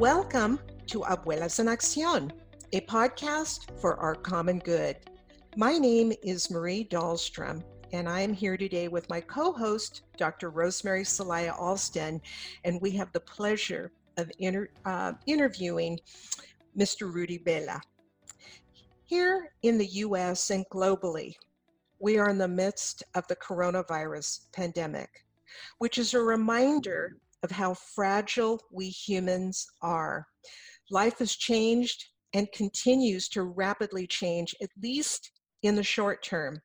Welcome to Abuelas en Acción, a podcast for our common good. My name is Marie Dahlstrom, and I am here today with my co host, Dr. Rosemary Celaya Alston, and we have the pleasure of inter- uh, interviewing Mr. Rudy Vela. Here in the US and globally, we are in the midst of the coronavirus pandemic, which is a reminder of how fragile we humans are. Life has changed and continues to rapidly change, at least in the short term.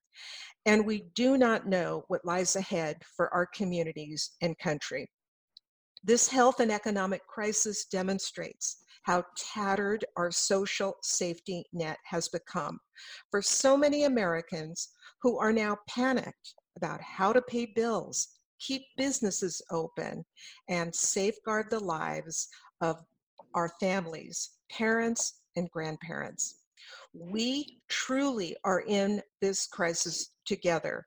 And we do not know what lies ahead for our communities and country. This health and economic crisis demonstrates how tattered our social safety net has become for so many Americans who are now panicked about how to pay bills keep businesses open, and safeguard the lives of our families, parents, and grandparents. We truly are in this crisis together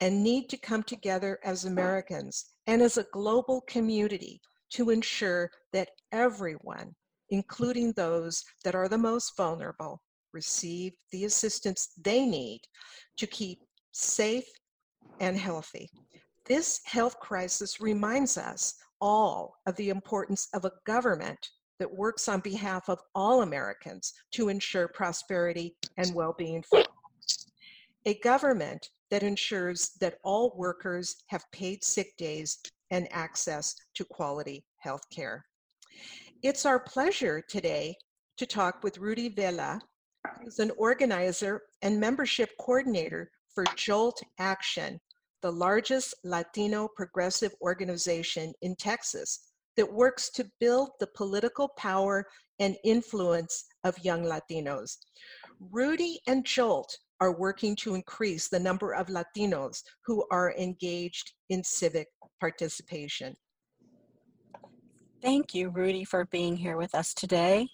and need to come together as Americans and as a global community to ensure that everyone, including those that are the most vulnerable, receive the assistance they need to keep safe and healthy. This health crisis reminds us all of the importance of a government that works on behalf of all Americans to ensure prosperity and well being for all. A government that ensures that all workers have paid sick days and access to quality health care. It's our pleasure today to talk with Rudy Vela, who's an organizer and membership coordinator for Jolt Action, the largest Latino progressive organization in Texas that works to build the political power and influence of young Latinos. Rudy and Jolt are working to increase the number of Latinos who are engaged in civic participation. Thank you, Rudy, for being here with us today.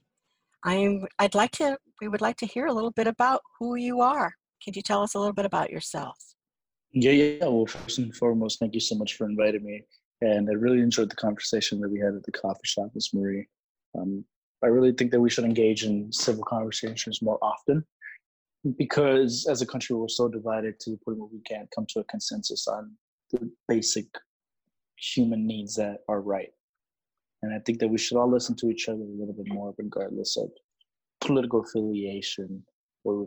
I'm, I'd like to, we would like to hear a little bit about who you are. Could you tell us a little bit about yourself? Yeah, yeah. Well, first and foremost, thank you so much for inviting me. And I really enjoyed the conversation that we had at the coffee shop, Miss Marie. Um, I really think that we should engage in civil conversations more often because as a country, we're so divided to the point where we can't come to a consensus on the basic human needs that are right. And I think that we should all listen to each other a little bit more, regardless of political affiliation or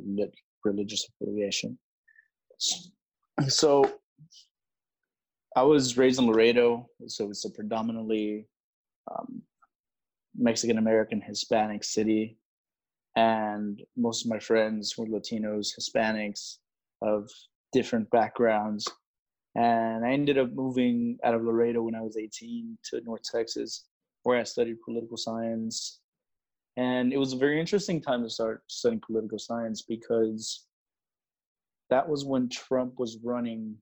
religious affiliation. So I was raised in Laredo, so it's a predominantly um, Mexican American Hispanic city, and most of my friends were Latinos, Hispanics of different backgrounds. And I ended up moving out of Laredo when I was 18 to North Texas, where I studied political science. And it was a very interesting time to start studying political science because that was when Trump was running,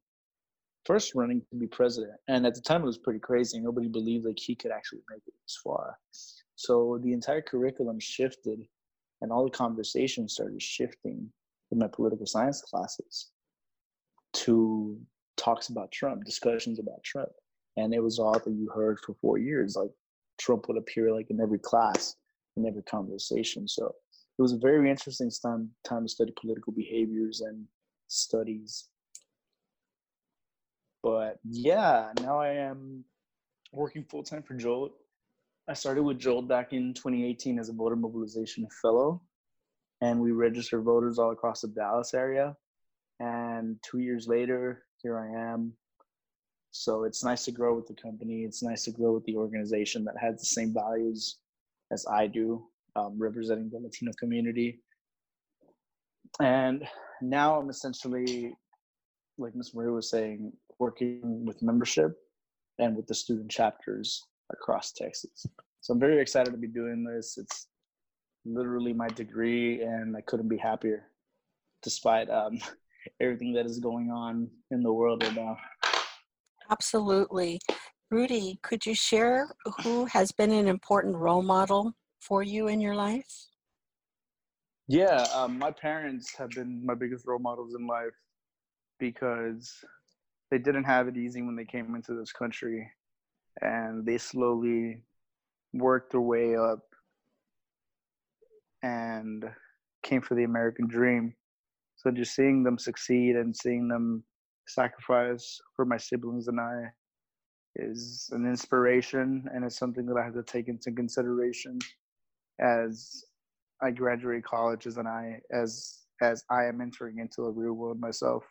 first running to be president. And at the time, it was pretty crazy. Nobody believed like he could actually make it this far. So the entire curriculum shifted, and all the conversations started shifting in my political science classes to talks about Trump, discussions about Trump. And it was all that you heard for four years. Like Trump would appear like in every class, in every conversation. So it was a very interesting time time to study political behaviors and studies. But yeah, now I am working full time for Jolt. I started with Jolt back in 2018 as a voter mobilization fellow, and we register voters all across the Dallas area. And two years later, here I am. So it's nice to grow with the company. It's nice to grow with the organization that has the same values as I do, um, representing the Latino community. And now I'm essentially, like Ms. Marie was saying, working with membership and with the student chapters across Texas. So I'm very excited to be doing this. It's literally my degree, and I couldn't be happier, despite um, everything that is going on in the world right now. Absolutely. Rudy, could you share who has been an important role model for you in your life? Yeah, um, my parents have been my biggest role models in life because they didn't have it easy when they came into this country, and they slowly worked their way up and came for the American dream. So just seeing them succeed and seeing them sacrifice for my siblings and I is an inspiration and it's something that I have to take into consideration as I graduate as and I as as I am entering into the real world myself.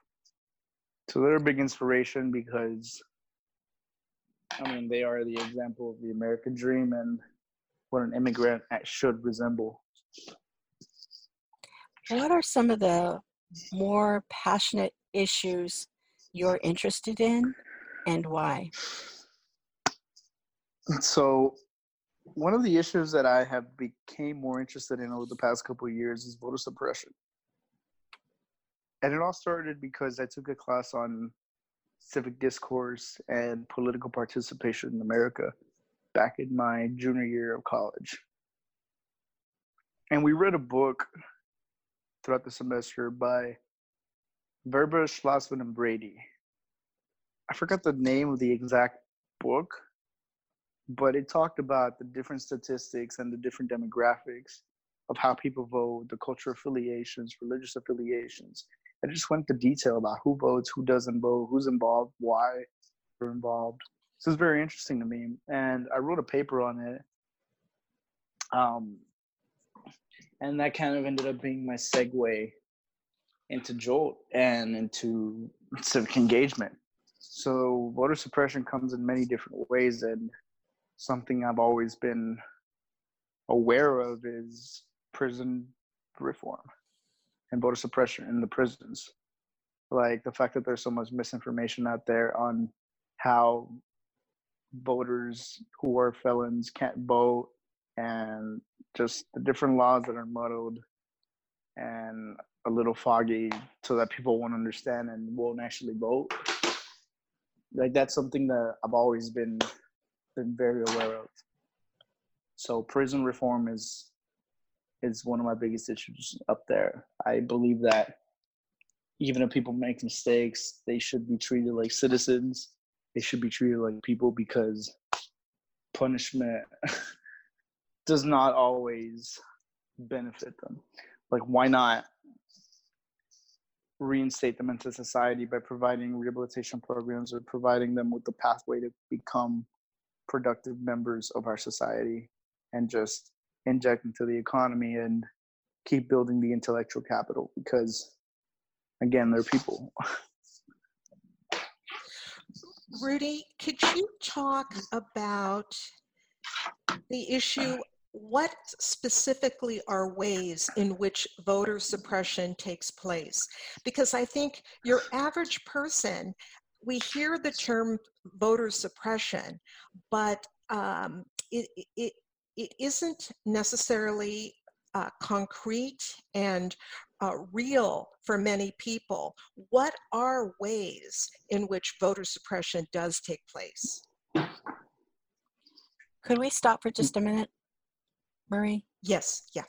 So they're a big inspiration because I mean they are the example of the American dream and what an immigrant should resemble. What are some of the more passionate issues you're interested in and why? So, one of the issues that I have became more interested in over the past couple of years is voter suppression. And it all started because I took a class on civic discourse and political participation in America back in my junior year of college. And we read a book throughout the semester by Verba, Schlozman, and Brady. I forgot the name of the exact book, but it talked about the different statistics and the different demographics of how people vote, the cultural affiliations, religious affiliations. It just went into detail about who votes, who doesn't vote, who's involved, why they're involved. So it's very interesting to me. And I wrote a paper on it. Um, and that kind of ended up being my segue into Jolt and into civic engagement. So voter suppression comes in many different ways, and something I've always been aware of is prison reform and voter suppression in the prisons. Like the fact that there's so much misinformation out there on how voters who are felons can't vote and just the different laws that are muddled and a little foggy so that people won't understand and won't actually vote. Like that's something that I've always been been very aware of. So prison reform is is one of my biggest issues up there. I believe that even if people make mistakes, they should be treated like citizens. They should be treated like people because punishment does not always benefit them. Like, why not reinstate them into society by providing rehabilitation programs or providing them with the pathway to become productive members of our society and just inject into the economy and keep building the intellectual capital because again they're people rudy could you talk about the issue what specifically are ways in which voter suppression takes place? Because I think your average person, we hear the term voter suppression, but um, it, it, it isn't necessarily uh, concrete and uh, real for many people. What are ways in which voter suppression does take place? Could we stop for just a minute? Marie? Yes, yeah.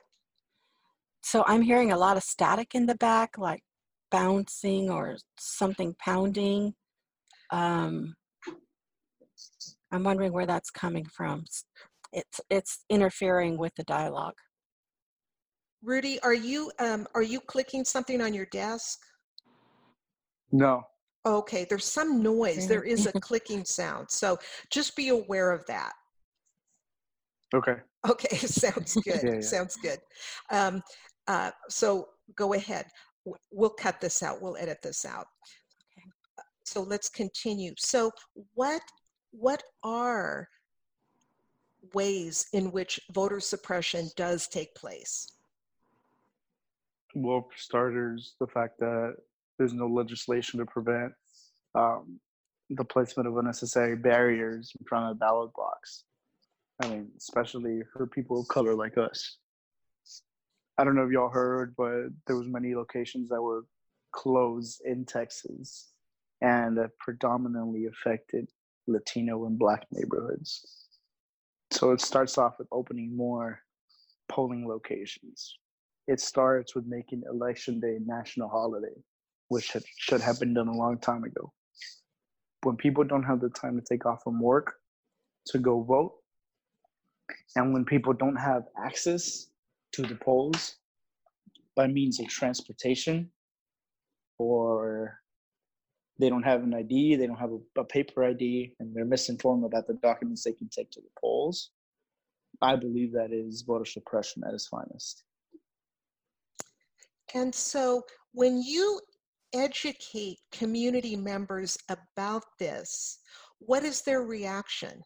So I'm hearing a lot of static in the back, like bouncing or something pounding. Um, I'm wondering where that's coming from. It's it's interfering with the dialogue. Rudy, are you um, are you clicking something on your desk? No. Okay, there's some noise. There is a clicking sound, so just be aware of that. Okay. Okay, sounds good. yeah, yeah. Sounds good. Um, uh, so go ahead. We'll cut this out. We'll edit this out. So let's continue. So what what are ways in which voter suppression does take place? Well, for starters, the fact that there's no legislation to prevent um, the placement of unnecessary barriers in front of ballot box. I mean, especially for people of color like us. I don't know if y'all heard, but there was many locations that were closed in Texas and predominantly affected Latino and Black neighborhoods. So it starts off with opening more polling locations. It starts with making Election Day a national holiday, which should have been done a long time ago. When people don't have the time to take off from work to go vote, And when people don't have access to the polls by means of transportation or they don't have an ID, they don't have a, a, paper ID, and they're misinformed about the documents they can take to the polls. I believe that is voter suppression at its finest. And so when you educate community members about this, what is their reaction?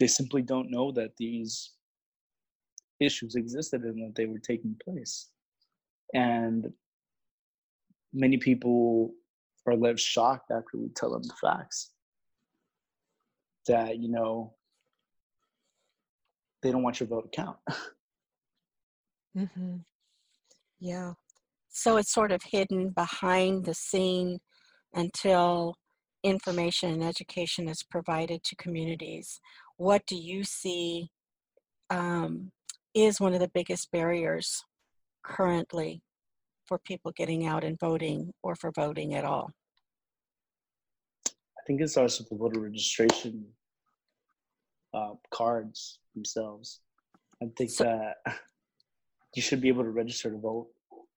They simply don't know that these issues existed and that they were taking place. And many people are left shocked after we tell them the facts that, you know, they don't want your vote to count. mm-hmm. Yeah. So it's sort of hidden behind the scene until information and education is provided to communities. What do you see um, is one of the biggest barriers currently for people getting out and voting or for voting at all? I think it starts with the voter registration uh, cards themselves. I think so, that you should be able to register to vote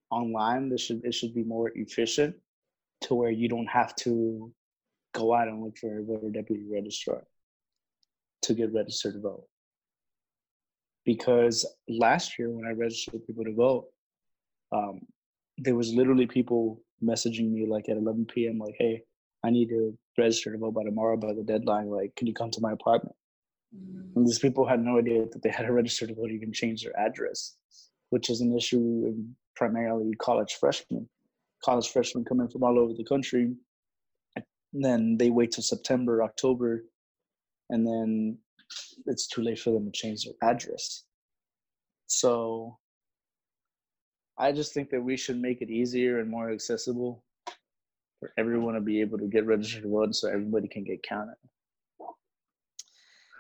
online. This should it should be more efficient to where you don't have to go out and look for a voter deputy registrar to get registered to vote. Because last year when I registered people to vote, um, there was literally people messaging me like at 11 p.m. like, "Hey, I need to register to vote by tomorrow by the deadline. Like, can you come to my apartment?" Mm. And these people had no idea that they had to register to vote, even change their address, which is an issue in primarily college freshmen. College freshmen come in from all over the country, and then they wait till September, October, and then it's too late for them to change their address. So I just think that we should make it easier and more accessible for everyone to be able to get registered to vote so everybody can get counted.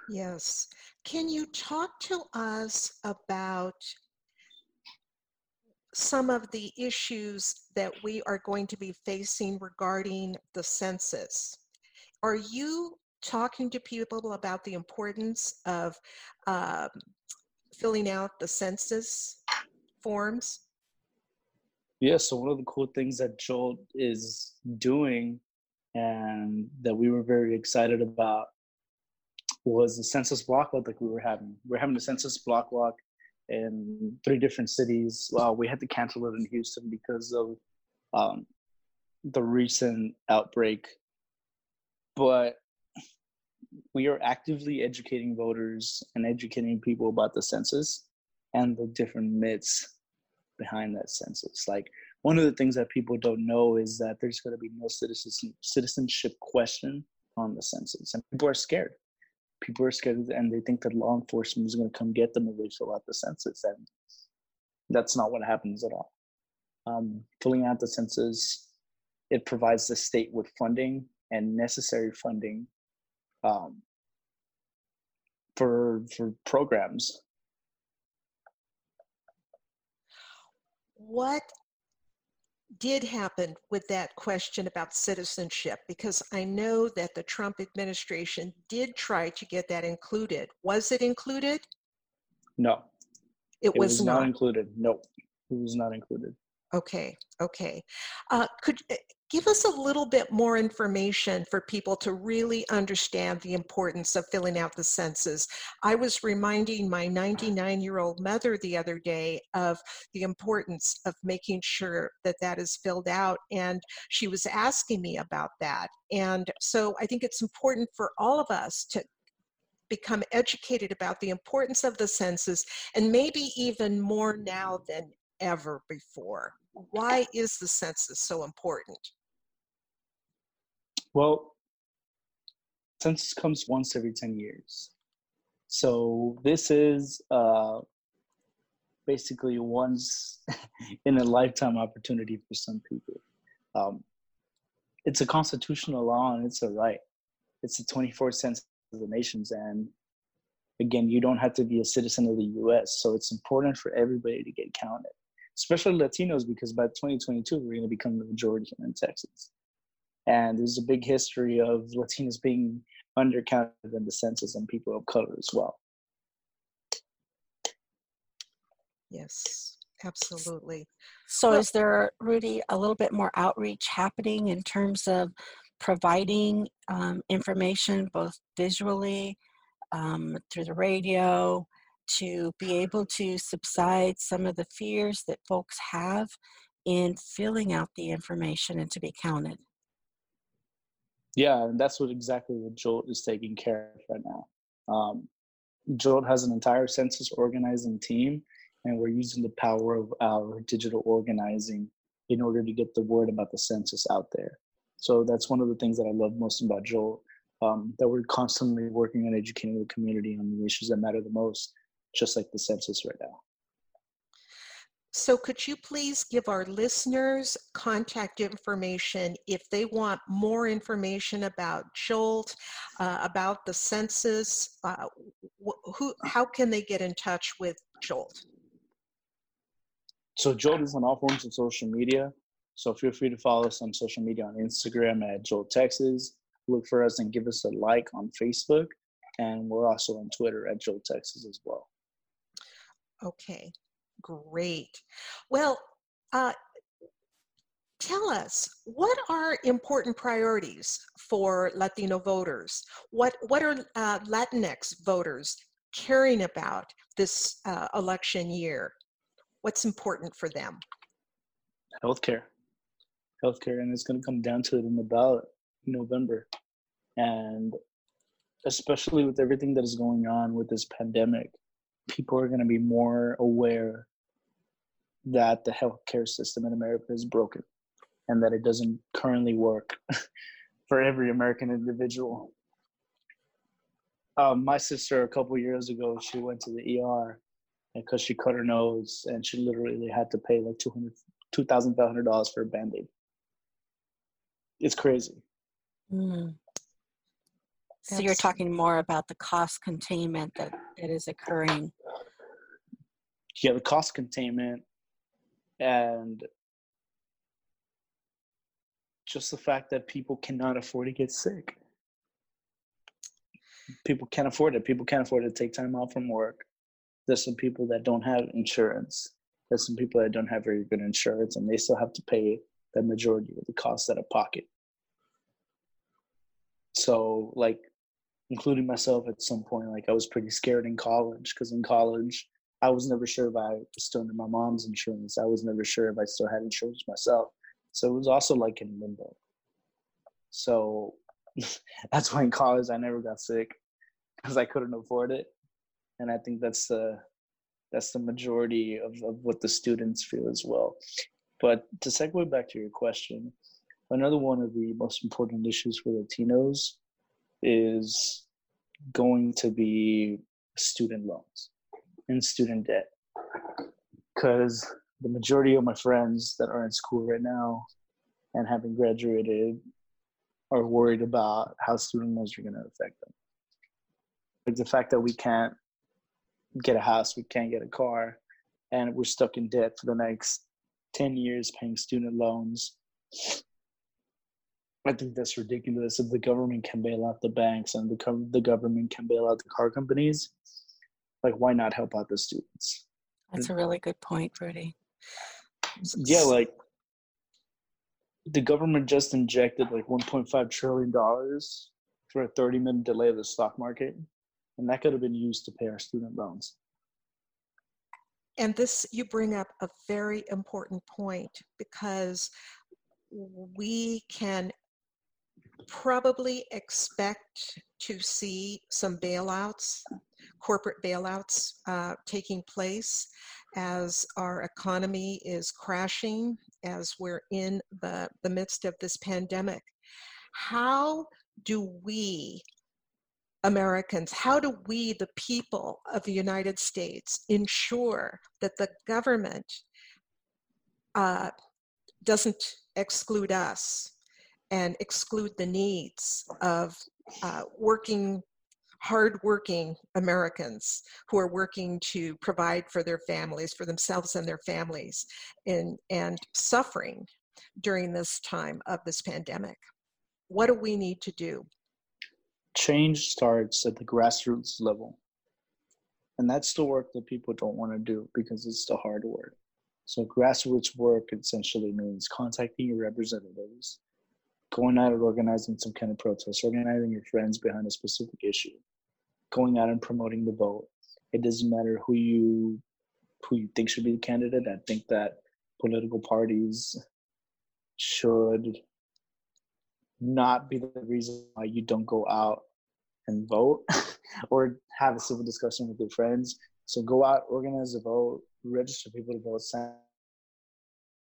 Yes. Can you talk to us about some of the issues that we are going to be facing regarding the census? Are you talking to people about the importance of um, filling out the census forms? Yeah, so one of the cool things that Jolt is doing and that we were very excited about was the census block walk like we were having. We're having a census block walk in three different cities. Well, we had to cancel it in Houston because of um, the recent outbreak. But we are actively educating voters and educating people about the census and the different myths behind that census. Like one of the things that people don't know is that there's going to be no citizen citizenship question on the census, and people are scared. People are scared, and they think that law enforcement is going to come get them if they fill out the census, and that's not what happens at all. Um, filling out the census, it provides the state with funding and necessary funding um, for for programs what did happen with that question about citizenship because I know that the Trump administration did try to get that included. Was it included? No. It, it was, was, not. not included. Nope. It was not included. Okay, okay. Uh, could give us a little bit more information for people to really understand the importance of filling out the census. I was reminding my 99 year old mother the other day of the importance of making sure that that is filled out, and she was asking me about that. And so I think it's important for all of us to become educated about the importance of the census and maybe even more now than ever before. Why is the census so important? Well, census comes once every 10 years. So this is uh, basically once in a lifetime opportunity for some people. Um, it's a constitutional law and it's a right. It's the 24th census of the nations. And again, you don't have to be a citizen of the US. So it's important for everybody to get counted especially Latinos, because by 2022 we're going to become the majority here in Texas. And there's a big history of Latinos being undercounted in the census and people of color as well. Yes, absolutely. So, well, is there, Rudy, a little bit more outreach happening in terms of providing um, information both visually um, through the radio to be able to subside some of the fears that folks have in filling out the information and to be counted? Yeah, and that's what exactly what Jolt is taking care of right now. Um, Jolt has an entire census organizing team, and we're using the power of our digital organizing in order to get the word about the census out there. So that's one of the things that I love most about Jolt. Um, that we're constantly working on educating the community on the issues that matter the most, just like the census right now. So could you please give our listeners contact information if they want more information about JOLT, uh, about the census, uh, who, how can they get in touch with JOLT? So JOLT is on all forms of social media. So feel free to follow us on social media on Instagram at JOLT Texas. Look for us and give us a like on Facebook. And we're also on Twitter at JOLT Texas as well. Okay, great. Well, uh, tell us what are important priorities for Latino voters? What what are uh, Latinx voters caring about this uh, election year? What's important for them? Healthcare healthcare, and it's going to come down to it in the ballot November. And especially with everything that is going on with this pandemic, people are going to be more aware that the healthcare system in America is broken and that it doesn't currently work for every American individual. Um, my sister, a couple years ago, she went to the ER because she cut her nose and she literally had to pay like $2,500 for a band aid it's crazy. Mm. So you're talking more about the cost containment that, that is occurring. Yeah, the cost containment and just the fact that people cannot afford to get sick. People can't afford it. People can't afford to take time off from work. There's some people that don't have insurance. There's some people that don't have very good insurance and they still have to pay the majority of the costs out of pocket. So, like, including myself at some point, like, I was pretty scared in college because in college, I was never sure if I was still under my mom's insurance. I was never sure if I still had insurance myself. So it was also like in limbo. So that's why in college I never got sick because I couldn't afford it. And I think that's the that's the majority of, of what the students feel as well. But to segue back to your question, another one of the most important issues for Latinos is going to be student loans and student debt. Because the majority of my friends that are in school right now and having graduated are worried about how student loans are going to affect them. Like the fact that we can't get a house, we can't get a car, and we're stuck in debt for the next 10 years paying student loans. I think that's ridiculous. If the government can bail out the banks and the, the government can bail out the car companies, like why not help out the students? That's a really good point, Rudy. Yeah, like the government just injected like 1.5 trillion dollars for a 30 minute delay of the stock market, and that could have been used to pay our student loans. And this, you bring up a very important point because we can probably expect to see some bailouts, corporate bailouts uh, taking place as our economy is crashing, as we're in the, the midst of this pandemic. How do we Americans, how do we, the people of the United States, ensure that the government uh, doesn't exclude us and exclude the needs of uh, working, hardworking Americans who are working to provide for their families, for themselves and their families, and, and suffering during this time of this pandemic. what do we need to do? Change starts at the grassroots level. And that's the work that people don't want to do because it's the hard work. So, grassroots work essentially means contacting your representatives, going out and organizing some kind of protest, organizing your friends behind a specific issue, going out and promoting the vote. It doesn't matter who you who you think should be the candidate. I think that political parties should not be the reason why you don't go out and vote or have a civil discussion with your friends. So go out, organize a vote, register people to vote, sign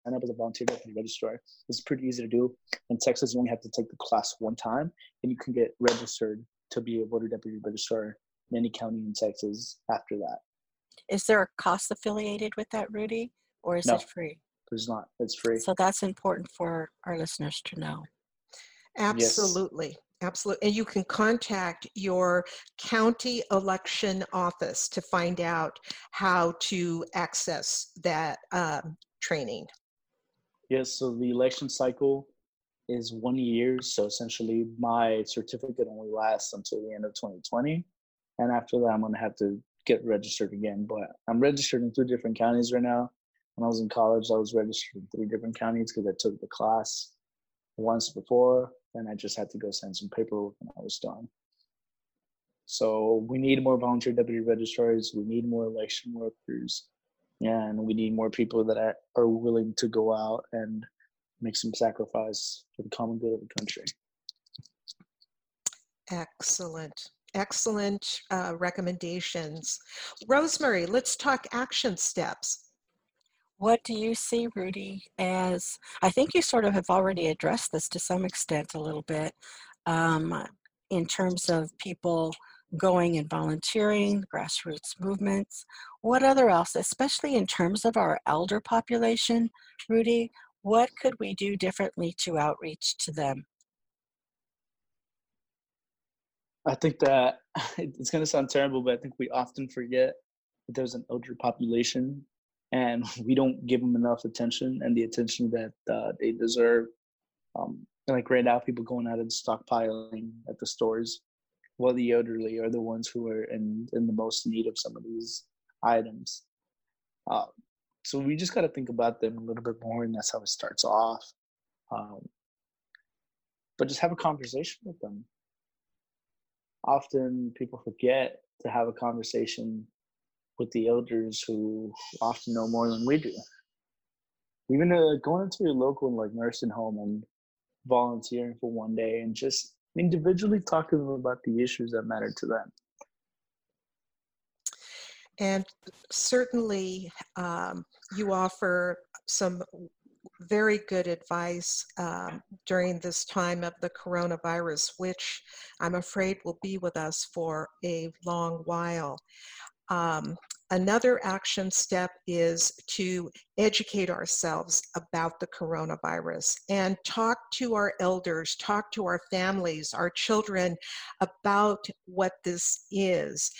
up as a volunteer deputy registrar. It's pretty easy to do. In Texas, you only have to take the class one time, and you can get registered to be a voter deputy registrar in any county in Texas after that. Is there a cost affiliated with that, Rudy, or is No. it free? There's not. It's free. So that's important for our listeners to know. Absolutely. Absolutely. And you can contact your county election office to find out how to access that um, training. Yes, so the election cycle is one year. So essentially, my certificate only lasts until the end of 2020. And after that, I'm going to have to get registered again. But I'm registered in two different counties right now. When I was in college, I was registered in three different counties because I took the class once before, and I just had to go send some paperwork and I was done. So we need more volunteer deputy registrars. We need more election workers and we need more people that are willing to go out and make some sacrifice for the common good of the country. Excellent. Excellent uh, recommendations. Rosemary, let's talk action steps. What do you see, Rudy, as I think you sort of have already addressed this to some extent a little bit um, in terms of people going and volunteering, grassroots movements. What other else, especially in terms of our elder population, Rudy, what could we do differently to outreach to them? I think that it's going to sound terrible, but I think we often forget that there's an elder population and we don't give them enough attention and the attention that uh, they deserve. Um, like right now, people going out and stockpiling at the stores, while the elderly are the ones who are in, in the most need of some of these items. Uh, so we just got to think about them a little bit more, and that's how it starts off. Um, but just have a conversation with them often people forget to have a conversation with the elders who often know more than we do. Even uh, going into your local like nursing home and volunteering for one day and just individually talk to them about the issues that matter to them. And certainly, um, you offer some very good advice um, during this time of the coronavirus, which I'm afraid will be with us for a long while. Um, another action step is to educate ourselves about the coronavirus and talk to our elders, talk to our families, our children about what this is.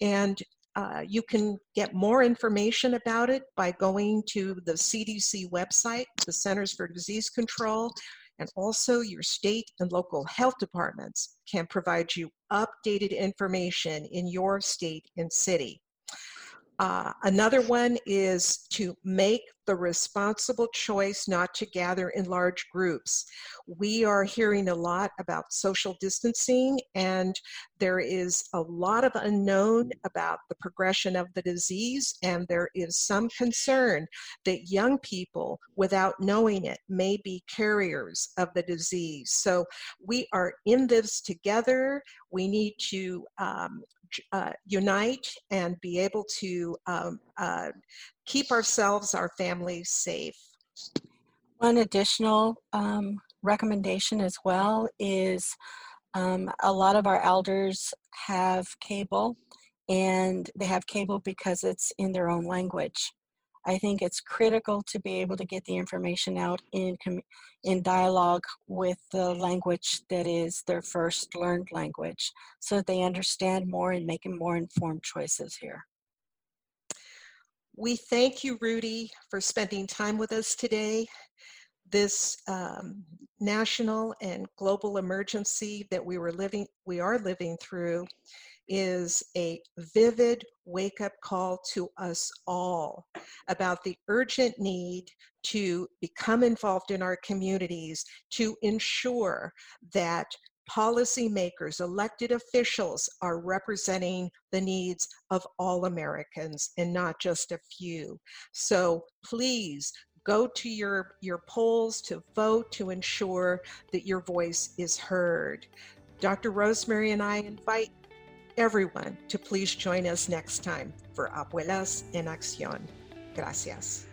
And uh, you can get more information about it by going to the CDC website, the Centers for Disease Control, and also your state and local health departments can provide you updated information in your state and city. Uh, another one is to make the responsible choice not to gather in large groups. We are hearing a lot about social distancing, and there is a lot of unknown about the progression of the disease, and there is some concern that young people, without knowing it, may be carriers of the disease. So we are in this together. We need to um, uh, unite and be able to um, uh, keep ourselves, our families safe. One additional um, recommendation as well is um, a lot of our elders have cable, and they have cable because it's in their own language. I think it's critical to be able to get the information out in in dialogue with the language that is their first learned language, so that they understand more and make more informed choices here. We thank you, Rudy, for spending time with us today. this um, national and global emergency that we were living, we are living through, is a vivid wake up call to us all about the urgent need to become involved in our communities to ensure that policymakers, elected officials are representing the needs of all Americans and not just a few. So please go to your, your polls to vote to ensure that your voice is heard. Dr. Rosemary and I invite everyone to please join us next time for Abuelas en Acción. Gracias.